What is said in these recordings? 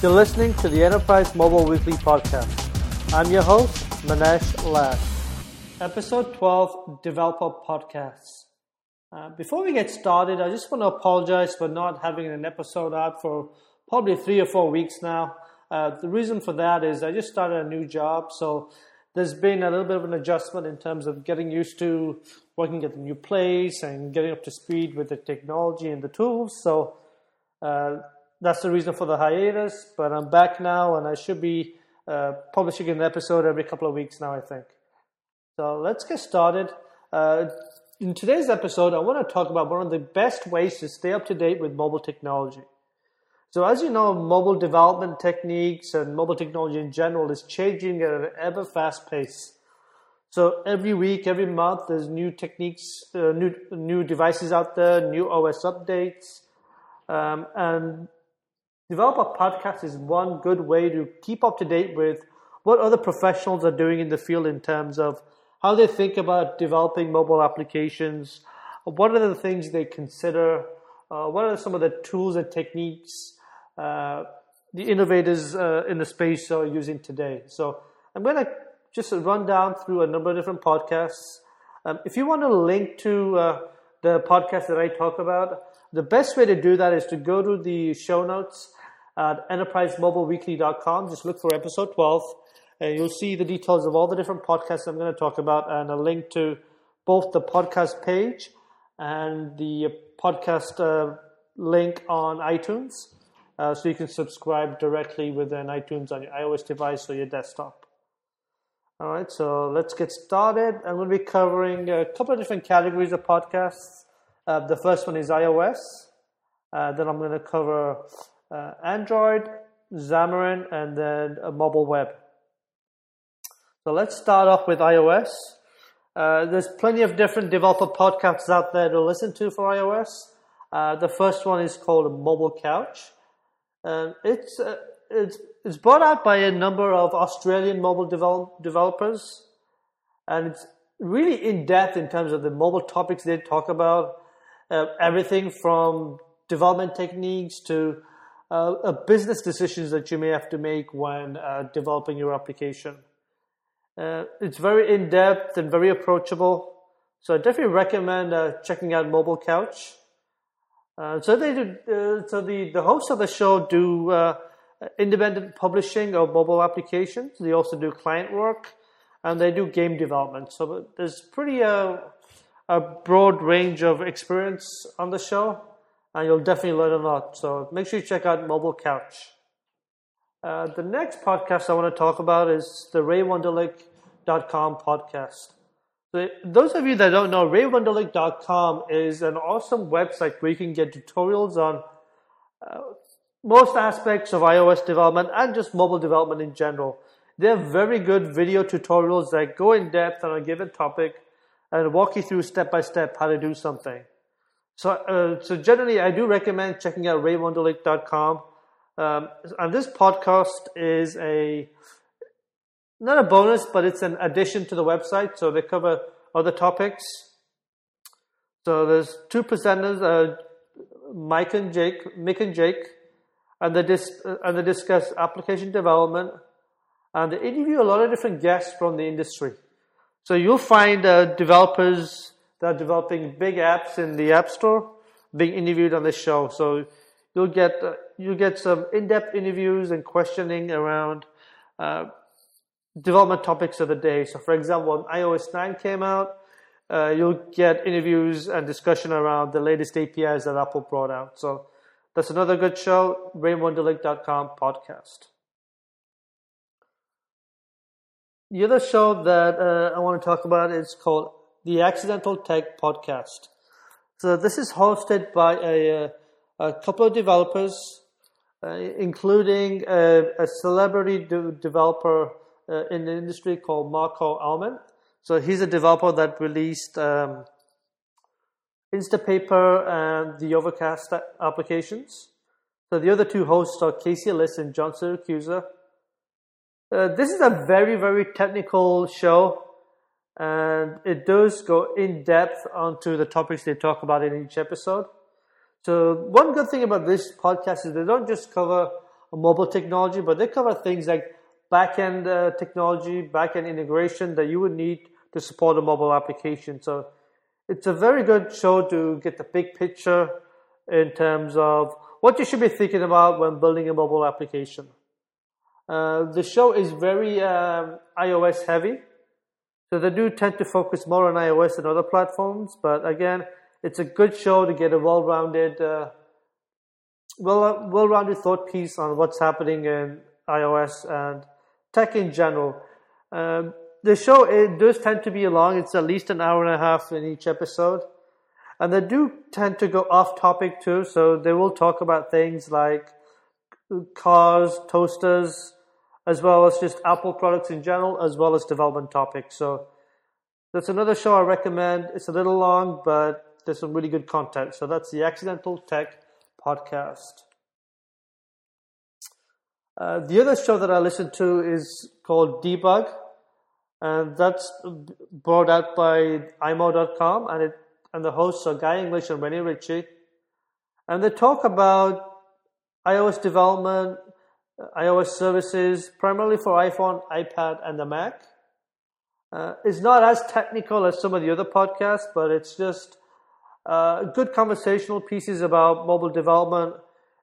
You're listening to the Enterprise Mobile Weekly Podcast. I'm your host, Manesh Lad. Episode 12 Developer Podcasts. Uh, before we get started, I just want to apologize for not having an episode out for probably three or four weeks now. Uh, the reason for that is I just started a new job, so there's been a little bit of an adjustment in terms of getting used to working at the new place and getting up to speed with the technology and the tools. So uh, that's the reason for the hiatus. But I'm back now, and I should be uh, publishing an episode every couple of weeks now. I think. So let's get started. Uh, in today's episode, I want to talk about one of the best ways to stay up to date with mobile technology. So, as you know, mobile development techniques and mobile technology in general is changing at an ever fast pace. So, every week, every month, there's new techniques, uh, new new devices out there, new OS updates, um, and Developer Podcast is one good way to keep up to date with what other professionals are doing in the field in terms of how they think about developing mobile applications, what are the things they consider, uh, what are some of the tools and techniques uh, the innovators uh, in the space are using today. So I'm going to just run down through a number of different podcasts. Um, if you want to link to uh, the podcast that I talk about, the best way to do that is to go to the show notes at enterprisemobileweekly.com. Just look for episode 12, and you'll see the details of all the different podcasts I'm going to talk about and a link to both the podcast page and the podcast uh, link on iTunes. Uh, so you can subscribe directly within iTunes on your iOS device or your desktop. All right, so let's get started. I'm going to be covering a couple of different categories of podcasts. Uh, the first one is iOS. Uh, then I'm going to cover uh, Android, Xamarin, and then a mobile web. So let's start off with iOS. Uh, there's plenty of different developer podcasts out there to listen to for iOS. Uh, the first one is called Mobile Couch. It's, uh, it's, it's brought out by a number of Australian mobile develop, developers. And it's really in depth in terms of the mobile topics they talk about. Uh, everything from development techniques to uh, business decisions that you may have to make when uh, developing your application. Uh, it's very in depth and very approachable. So I definitely recommend uh, checking out Mobile Couch. Uh, so they do, uh, so the, the hosts of the show do uh, independent publishing of mobile applications. They also do client work and they do game development. So there's pretty uh, a broad range of experience on the show and you'll definitely learn a lot. So make sure you check out Mobile Couch. Uh, the next podcast I want to talk about is the RayWenderlich.com podcast. Those of you that don't know, raywenderlich.com is an awesome website where you can get tutorials on uh, most aspects of iOS development and just mobile development in general. They're very good video tutorials that go in depth on a given topic and walk you through step by step how to do something. So, uh, so generally, I do recommend checking out raywenderlich.com. Um, and this podcast is a not a bonus, but it's an addition to the website. So they cover other topics. So there's two presenters, uh, Mike and Jake, Mick and Jake, and they dis- and they discuss application development, and they interview a lot of different guests from the industry. So you'll find uh, developers that are developing big apps in the App Store being interviewed on this show. So you'll get uh, you get some in-depth interviews and questioning around uh, development topics of the day. So, for example, when iOS 9 came out, uh, you'll get interviews and discussion around the latest APIs that Apple brought out. So, that's another good show, RayWenderlich.com podcast. The other show that uh, I want to talk about is called the Accidental Tech Podcast. So, this is hosted by a, uh, a couple of developers, uh, including a, a celebrity de- developer uh, in the industry called Marco Arment. So he's a developer that released um, Instapaper and the Overcast applications. So the other two hosts are Casey Liss and John Siracusa. Uh, this is a very, very technical show, and it does go in depth onto the topics they talk about in each episode. So one good thing about this podcast is they don't just cover mobile technology, but they cover things like backend uh, technology, backend integration that you would need to support a mobile application. So it's a very good show to get the big picture in terms of what you should be thinking about when building a mobile application. Uh, the show is very um, iOS heavy, so they do tend to focus more on iOS than other platforms. But again, it's a good show to get a well-rounded, uh, well, uh, well-rounded thought piece on what's happening in iOS and tech in general. Um, the show it does tend to be long. It's at least an hour and a half in each episode, and they do tend to go off topic too. So they will talk about things like cars, toasters, as well as just Apple products in general, as well as development topics. So that's another show I recommend. It's a little long, but there's some really good content. So that's the Accidental Tech podcast. Uh, the other show that I listen to is called Debug, and that's brought out by iMore.com, and it and the hosts are Guy English and Rene Ritchie, and they talk about iOS development, iOS services, primarily for iPhone, iPad, and the Mac. Uh, it's not as technical as some of the other podcasts, but it's just uh, good conversational pieces about mobile development.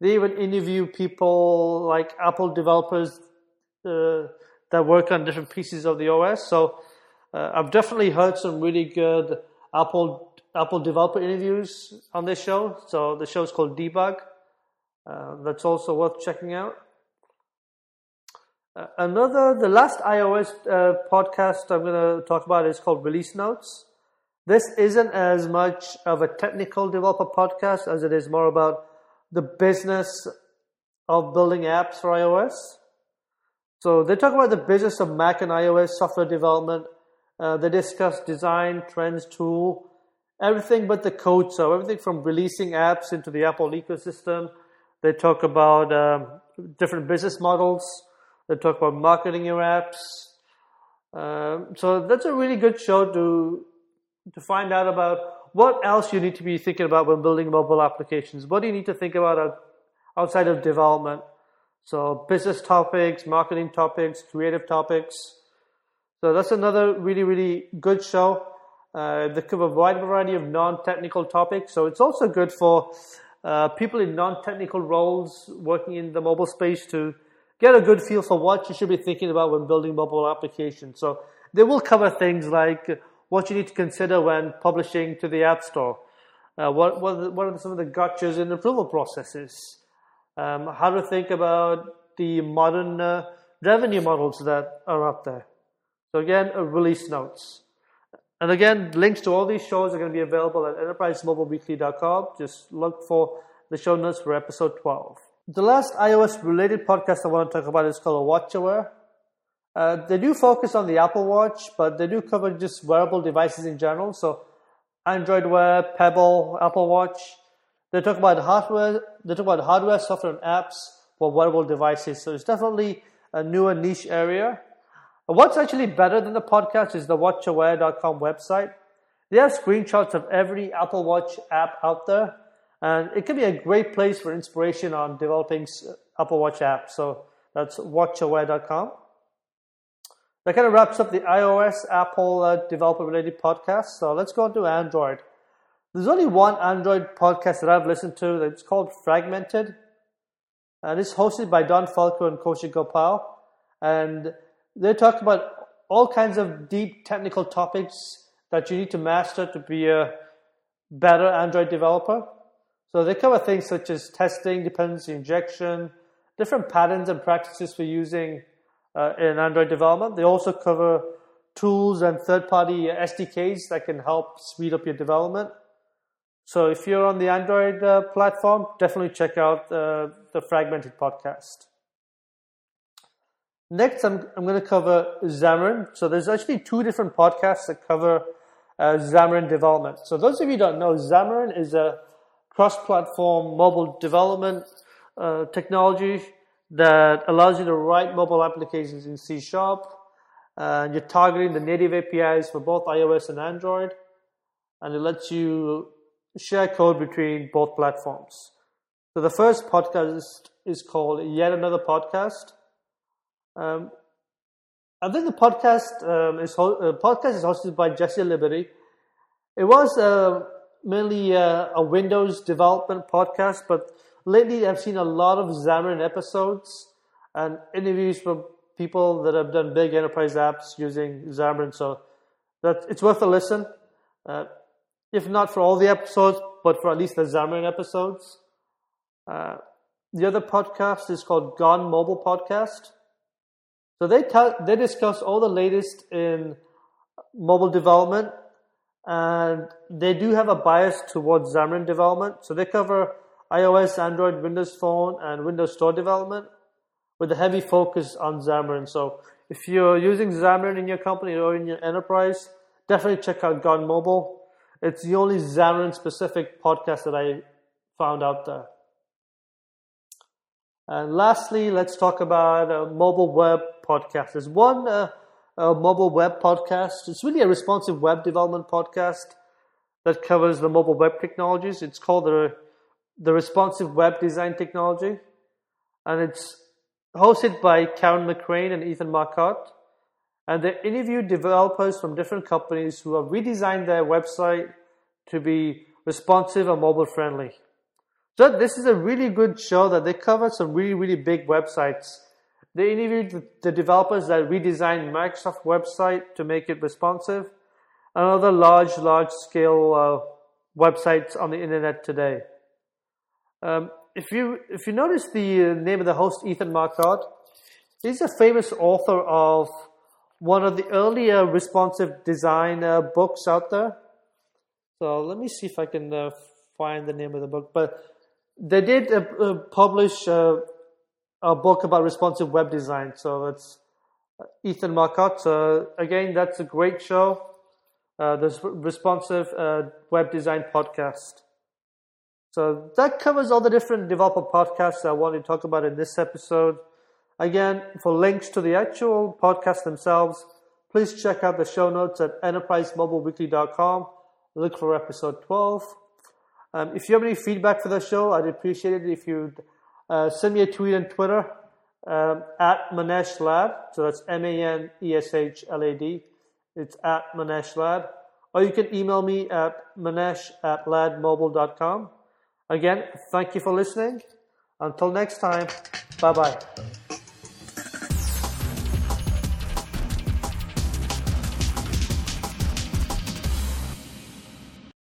They even interview people like Apple developers uh, that work on different pieces of the OS. So uh, I've definitely heard some really good Apple Apple developer interviews on this show. So the show is called Debug. Uh, that's also worth checking out. Uh, another, the last iOS uh, podcast I'm going to talk about is called Release Notes. This isn't as much of a technical developer podcast as it is more about the business of building apps for iOS. So they talk about the business of Mac and iOS software development. Uh, they discuss design, trends, tool, everything but the code. So everything from releasing apps into the Apple ecosystem. They talk about um, different business models. They talk about marketing your apps. Um, so that's a really good show to to find out about what else you need to be thinking about when building mobile applications. What do you need to think about outside of development? So business topics, marketing topics, creative topics. So that's another really, really good show. Uh, they cover a wide variety of non-technical topics. So it's also good for uh, people in non-technical roles working in the mobile space to get a good feel for what you should be thinking about when building mobile applications. So they will cover things like what you need to consider when publishing to the App Store. Uh, what, what, are the, what are some of the gotchas in approval processes? um, how to think about the modern uh, revenue models that are out there. So again, uh, release notes. And again, links to all these shows are going to be available at enterprisemobileweekly.com. Just look for the show notes for episode 12. The last iOS related podcast I want to talk about is called WatchAware. Uh, they do focus on the Apple Watch, but they do cover just wearable devices in general. So Android Wear, Pebble, Apple Watch, they talk about hardware. They talk about hardware, software, and apps for wearable devices. So it's definitely a newer niche area. What's actually better than the podcast is the WatchAware.com website. They have screenshots of every Apple Watch app out there, and it can be a great place for inspiration on developing Apple Watch apps. So that's WatchAware.com. That kind of wraps up the iOS Apple uh, developer related podcast. So let's go to Android. There's only one Android podcast that I've listened to that's called Fragmented. And it's hosted by Donn Felker and Kaushik Gopal. And they talk about all kinds of deep technical topics that you need to master to be a better Android developer. So they cover things such as testing, dependency injection, different patterns and practices for using uh, in Android development. They also cover tools and third-party SDKs that can help speed up your development. So if you're on the Android uh, platform, definitely check out uh, the Fragmented podcast. Next, I'm, I'm going to cover Xamarin. So there's actually two different podcasts that cover uh, Xamarin development. So those of you don't know, Xamarin is a cross-platform mobile development uh, technology that allows you to write mobile applications in C Sharp. and you're targeting the native APIs for both iOS and Android. And it lets you share code between both platforms. So the first podcast is called Yet Another Podcast. Um, I think the podcast um, is uh, podcast is hosted by Jesse Liberty. It was uh, mainly uh, a Windows development podcast, but lately I've seen a lot of Xamarin episodes and interviews from people that have done big enterprise apps using Xamarin. So that it's worth a listen, uh, if not for all the episodes, but for at least the Xamarin episodes. Uh, the other podcast is called Gone Mobile Podcast. So they tell, they discuss all the latest in mobile development, and they do have a bias towards Xamarin development. So they cover iOS, Android, Windows Phone, and Windows Store development with a heavy focus on Xamarin. So if you're using Xamarin in your company or in your enterprise, definitely check out Gone Mobile. It's the only Xamarin specific podcast that I found out there. And lastly, let's talk about a mobile web podcast. There's one uh, mobile web podcast. It's really a responsive web development podcast that covers the mobile web technologies. It's called the the responsive web design technology, and it's hosted by Karen McGrane and Ethan Marcotte. And they interview developers from different companies who have redesigned their website to be responsive and mobile friendly. So this is a really good show that they cover some really, really big websites. They interviewed the developers that redesigned Microsoft website to make it responsive and other large, large scale uh, websites on the internet today. Um, if you if you notice the uh, name of the host, Ethan Marcotte, he's a famous author of one of the earlier responsive design uh, books out there. So let me see if I can uh, find the name of the book. But they did uh, uh publish uh, a book about responsive web design. So it's uh, Ethan Marcotte. So again, that's a great show. Uh, the responsive uh, web design podcast. So that covers all the different developer podcasts I wanted to talk about in this episode. Again, for links to the actual podcasts themselves, please check out the show notes at enterprisemobileweekly.com. Look for episode 12. Um, if you have any feedback for the show, I'd appreciate it if you'd uh, send me a tweet on Twitter um, at Manesh Lad. So that's M A N E S H L A D. It's at Manesh Lad. Or you can email me at manesh at ladmobile.com. Again, thank you for listening. Until next time, bye bye.